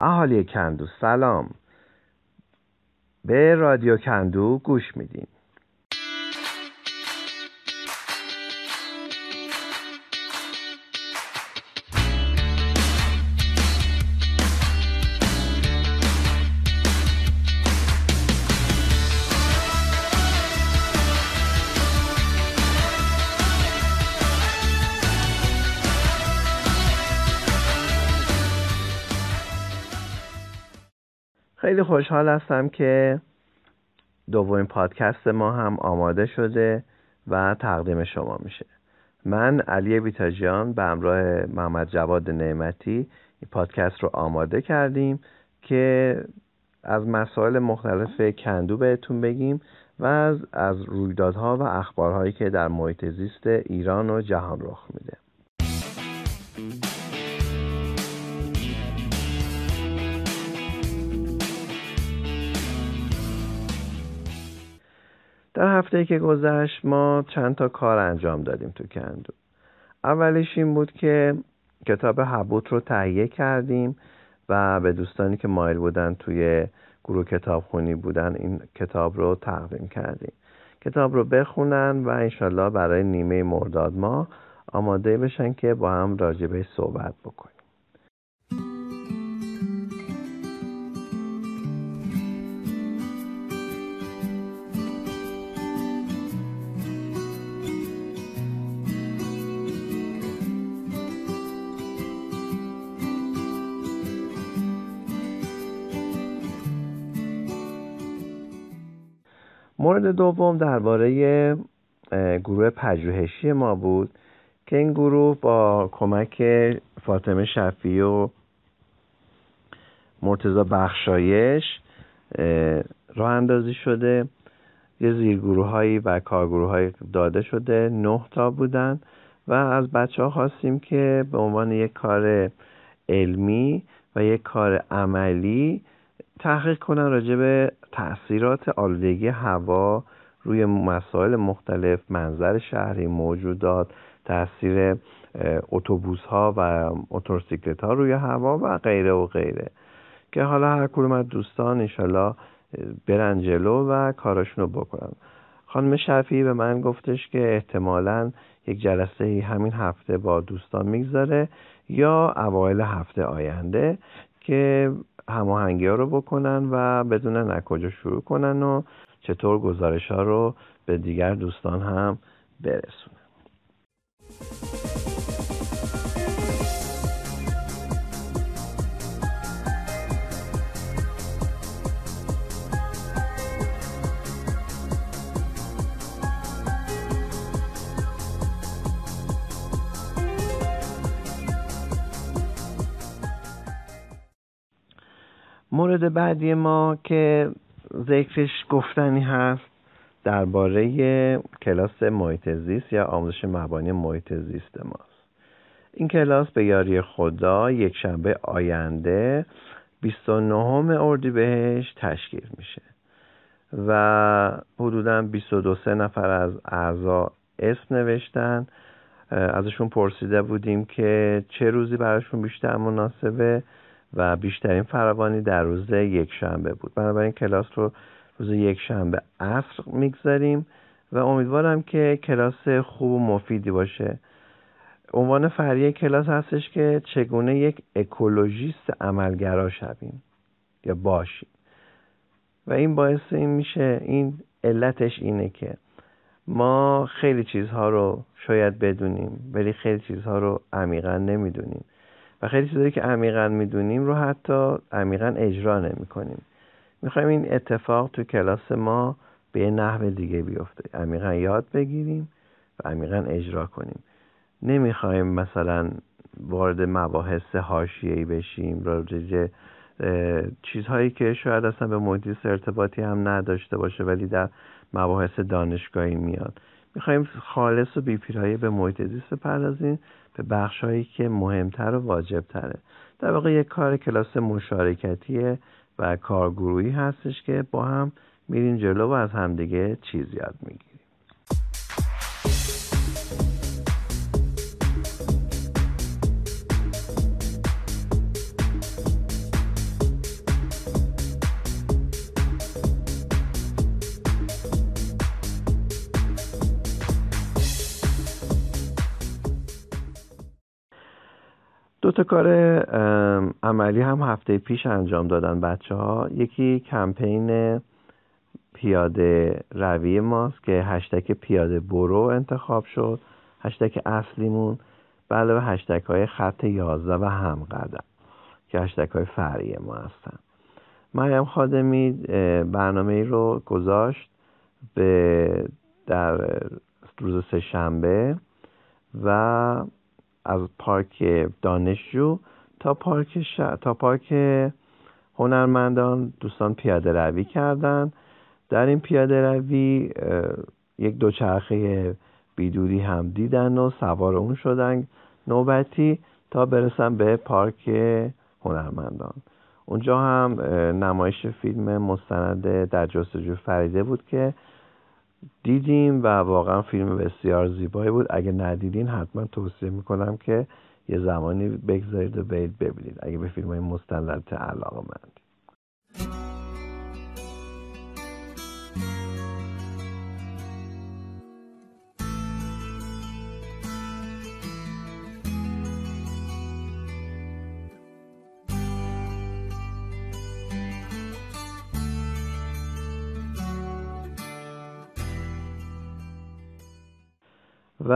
اهالی کندو سلام. به رادیو کندو گوش میدین. خیلی خوشحال هستم که دومین پادکست ما هم آماده شده و تقدیم شما میشه. من علی بیتاجیان به همراه محمد جواد نعمتی این پادکست رو آماده کردیم که از مسائل مختلف کندو بهتون بگیم و از, از رویدادها و اخبارهایی که در محیط زیست ایران و جهان رخ میده. در هفته که گذشت ما چند تا کار انجام دادیم تو کندو. اولیش این بود که کتاب حبوت رو تهیه کردیم و به دوستانی که مایل بودن توی گروه کتابخونی بودن این کتاب رو تقدیم کردیم. کتاب رو بخونن و انشالله برای نیمه مرداد ما آماده بشن که با هم راجبه صحبت بکنیم. مورد دوم درباره گروه پژوهشی ما بود که این گروه با کمک فاطمه شفی و مرتزا بخشایش راه اندازی شده. یه زیرگروه هایی و کارگروه هایی داده شده. نه تا بودن و از بچه ها خواستیم که به عنوان یک کار علمی و یک کار عملی تحقیق کنن راجع به تاثیرات آلودگی هوا روی مسائل مختلف منظر شهری موجودات تاثیر اتوبوس ها و موتورسیکلت ها روی هوا و غیره و غیره. که حالا هر کدوم از دوستان انشالله برن جلو و کاراشون رو بکنن. خانم شفی به من گفتش که احتمالا یک جلسه همین هفته با دوستان می‌گذاره یا اوایل هفته آینده که هماهنگی ها رو بکنن و بدونن از کجا شروع کنن و چطور گزارش ها رو به دیگر دوستان هم برسونن. مورد بعدی ما که ذکرش گفتنی هست درباره کلاس محیط زیست یا آموزش مبانی محیط زیست ماست. این کلاس به یاری خدا یک شنبه آینده 29 اردیبهشت تشکیل میشه و حدودا 22 نفر از اعضا اسم نوشتن. ازشون پرسیده بودیم که چه روزی براشون بیشتر مناسبه. و بیشترین فراوانی در روز یک شنبه بود. بنابراین کلاس رو روز یک شنبه عصر می‌گذاریم و امیدوارم که کلاس خوب و مفیدی باشه. عنوان فرعی کلاس هستش که چگونه یک اکولوژیست عملگرا شویم یا باشیم. و این باعث این میشه این علتش اینه که ما خیلی چیزها رو شاید بدونیم ولی خیلی چیزها رو عمیقا نمی‌دونیم. و خیلی چیزایی که عمیقا می‌دونیم رو حتی عمیقا اجرا نمی کنیم می‌خوایم این اتفاق تو کلاس ما به یه نحو دیگه بیفته. عمیقا یاد بگیریم و عمیقا اجرا کنیم. نمی‌خوایم مثلا وارد مباحث حاشیه‌ای بشیم راجع چیزهایی که شاید اصلا به محیط ارتباطی هم نداشته باشه ولی در مباحث دانشگاهی میاد. می‌خوایم خالص و بیپیرایی به محیط زیست بپردازیم به بخش هایی که مهمتر و واجب تره در واقع یک کار کلاس مشارکتیه و کارگروهی هستش که با هم میریم جلو و از همدیگه چیز یاد می‌گیریم. دو تا کار عملی هم هفته پیش انجام دادن بچه ها یکی کمپین پیاده روی ماست که هشتک پیاده برو انتخاب شد. هشتک اصلیمون به علاوه هشتک های خط یازده و هم قدم که هشتک های فرعی ما هستن. مریم خادمی برنامه ای رو گذاشت به در روز سه شنبه و از پارک دانشجو تا پارک تا پارک هنرمندان دوستان پیاده روی کردن. در این پیاده روی یک دوچرخه بیدوری هم دیدن و سوار اون شدن نوبتی تا برسن به پارک هنرمندان. اونجا هم نمایش فیلم مستند در جستجو فریده بود که دیدیم و واقعا فیلم بسیار زیبایی بود. اگه ندیدین حتما توصیه می‌کنم که یه زمانی بگذارید و برید ببینید. اگه به فیلم های مستند علاقه مندید و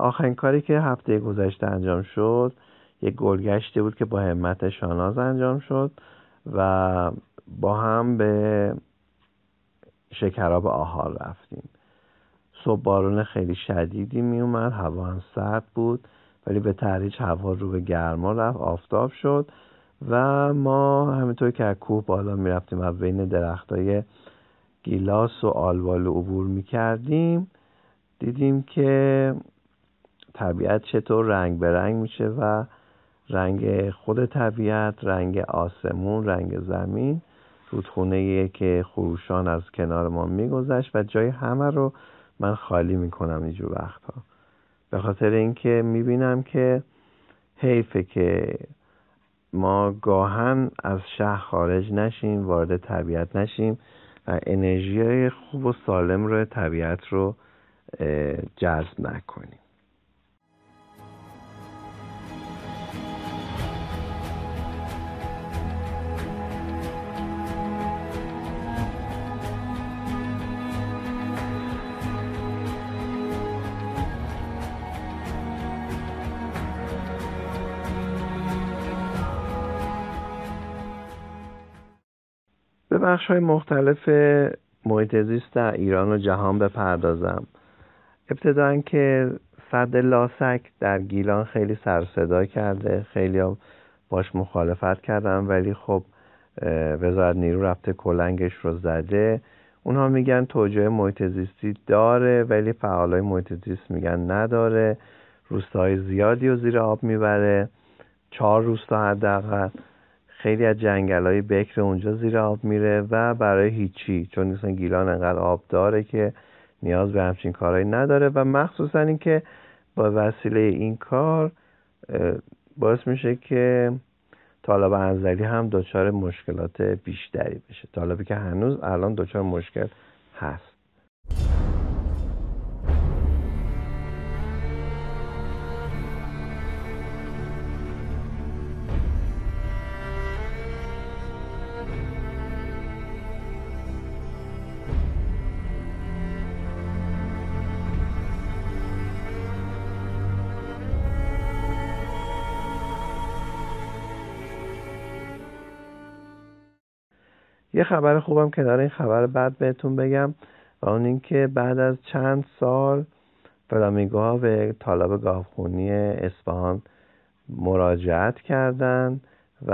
آخرین کاری که هفته گذشته انجام شد یک گلگشتی بود که با همت شاناز انجام شد و با هم به شکراب آهار رفتیم. صبح بارون خیلی شدیدی می اومد هوا هم سرد بود ولی به تدریج هوا رو به گرما رفت آفتاب شد و ما همینطور که از کوه بالا می‌رفتیم و بین درخت های گیلاس و آلوال عبور می کردیم دیدیم که طبیعت چطور رنگ به رنگ میشه و رنگ خود طبیعت رنگ آسمون رنگ زمین رودخونه که خروشان از کنار ما میگذشت و جای همه رو من خالی می‌کنم اینجور وقتها. به خاطر اینکه می‌بینم که حیفه که ما گاهن از شهر خارج نشیم وارد طبیعت نشیم و انرژی خوب و سالم رو طبیعت رو جذب نکنیم. به بخش های مختلف محیط زیست در ایران و جهان بپردازم. ابتدا که صد لاسک در گیلان خیلی سرصدا کرده. خیلی باش مخالفت کردن ولی خب وزارت نیرو رفته کلنگش رو زده. اونها میگن توجه محیط داره ولی فعالای محیط میگن نداره. روستاهای زیادی و زیر آب می‌بره. چهار روستا حداقل. خیلی از جنگل های بکر اونجا زیر آب میره و برای هیچی چون مثلا گیلان انقدر آب داره که نیاز به همچین کارهایی نداره و مخصوصا اینکه با وسیله این کار باعث میشه که طالب انزلی هم دچار مشکلات بیشتری بشه. طالبی که هنوز الان دچار مشکل هست. یه خبر خوبم کنار این خبر بعد بهتون بگم و اون اینکه بعد از چند سال فلامینگوها به طالب گاوخونی اصفهان مراجعت کردن و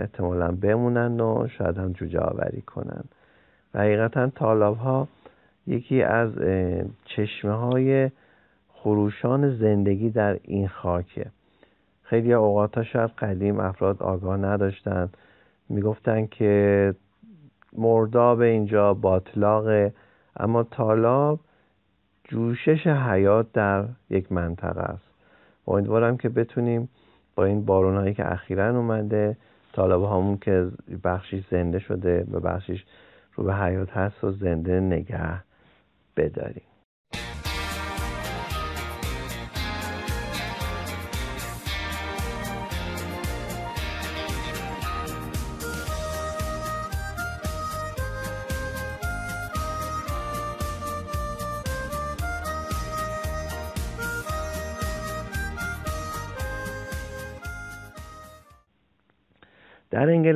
احتمالا بمونن و شاید هم جوجه آوری کنن. و حقیقتا طالب ها یکی از چشمه های خروشان زندگی در این خاکه. خیلی اوقات شاید قدیم افراد آگاه نداشتند می‌گفتن که مرداب اینجا باطلاقه اما تالاب جوشش حیات در یک منطقه است. امیدوارم که بتونیم با این بارونهایی که اخیرا اومده طالب همون که بخشی زنده شده به بخشیش رو به حیات هست و زنده نگه بداریم.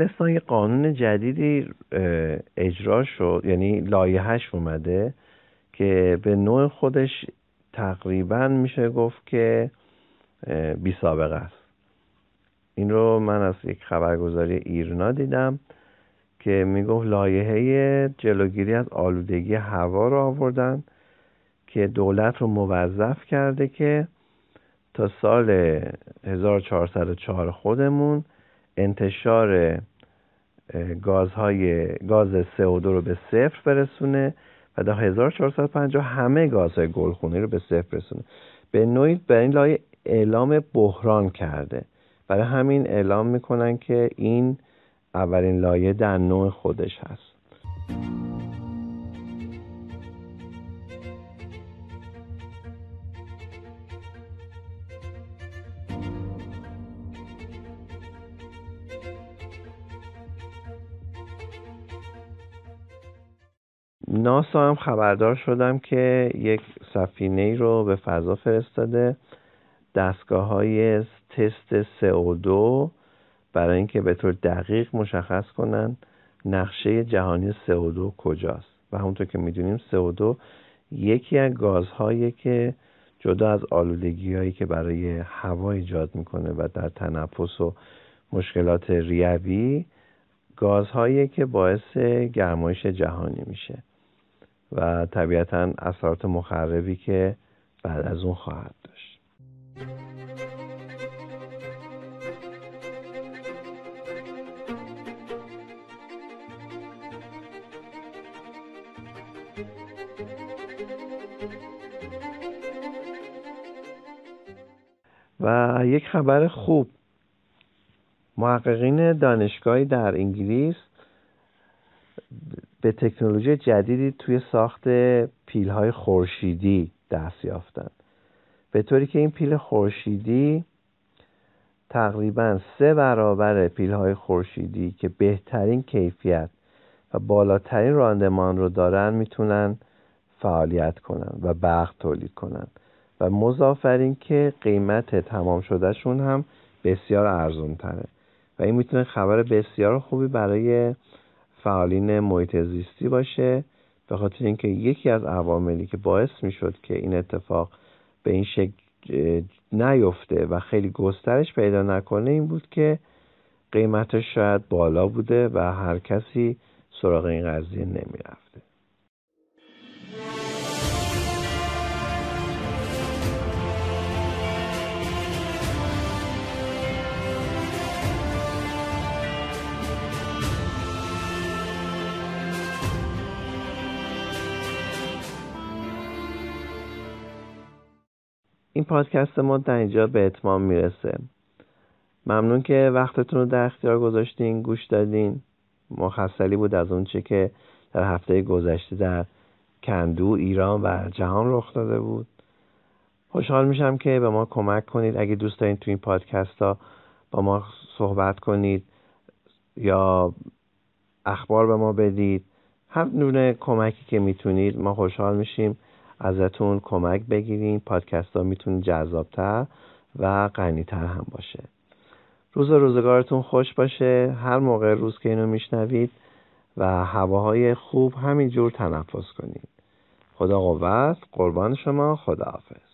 انگلستان یه قانون جدیدی اجرا شد یعنی لایحهش اومده که به نوع خودش تقریبا میشه گفت که بی سابقه است. این رو من از یک خبرگزاری ایرنا دیدم که می‌گفت لایحه جلوگیری از آلودگی هوا رو آوردن که دولت رو موظف کرده که تا سال 1404 خودمون انتشار گازهای گاز CO2 رو به صفر برسونه و تا 1450 همه گازهای گلخونه رو به صفر برسونه به نوعی به این لایه اعلام بحران کرده. برای همین اعلام می‌کنن که این اولین لایه در نوع خودش هست. ناسا هم خبردار شدم که یک سفینه رو به فضا فرستاده. دستگاه های تست CO2 برای اینکه به طور دقیق مشخص کنن نقشه جهانی CO2 کجاست. و همونطور که می‌دونیم CO2 یکی از گازهایی که جدا از آلودگی هایی که برای هوا ایجاد می‌کنه و در تنفس و مشکلات ریوی گازهایی که باعث گرمایش جهانی میشه. و طبیعتا اثرات مخربی که بعد از اون خواهد داشت. و یک خبر خوب. محققین دانشگاهی در انگلیس به تکنولوژی جدیدی توی ساخت پیل های خورشیدی دست یافتن. به طوری که این پیل خورشیدی تقریبا سه برابر پیل های خورشیدی که بهترین کیفیت و بالاترین راندمان رو دارن می‌تونن فعالیت کنن و برق تولید کنن. و مضافر که قیمت تمام شدهشون هم بسیار ارزون تره و این می‌تونه خبر بسیار خوبی برای فعالین محیط زیستی باشه به خاطر اینکه یکی از عواملی که باعث می‌شد که این اتفاق به این شکل نیفته و خیلی گسترش پیدا نکنه این بود که قیمتش شاید بالا بوده و هر کسی سراغ این قضیه نمی‌رفته. این پادکست ما در اینجا به اتمام می‌رسه. ممنون که وقتتون رو در اختیار گذاشتین گوش دادین. مخصلی بود از اونچه که در هفته گذشته در کندو ایران و جهان رخ داده بود. خوشحال میشم که به ما کمک کنید. اگه دوست دارین تو این پادکست ها با ما صحبت کنید یا اخبار به ما بدید هر نوع کمکی که می‌تونید ما خوشحال میشیم. ازتون کمک بگیریم پادکست ها می‌تونه جذابتر و غنیتر هم باشه. روز و روزگارتون خوش باشه. هر موقع روز که اینو میشنوید و هواهای خوب همینجور تنفس کنید. خدا قوت. قربان شما. خداحافظ.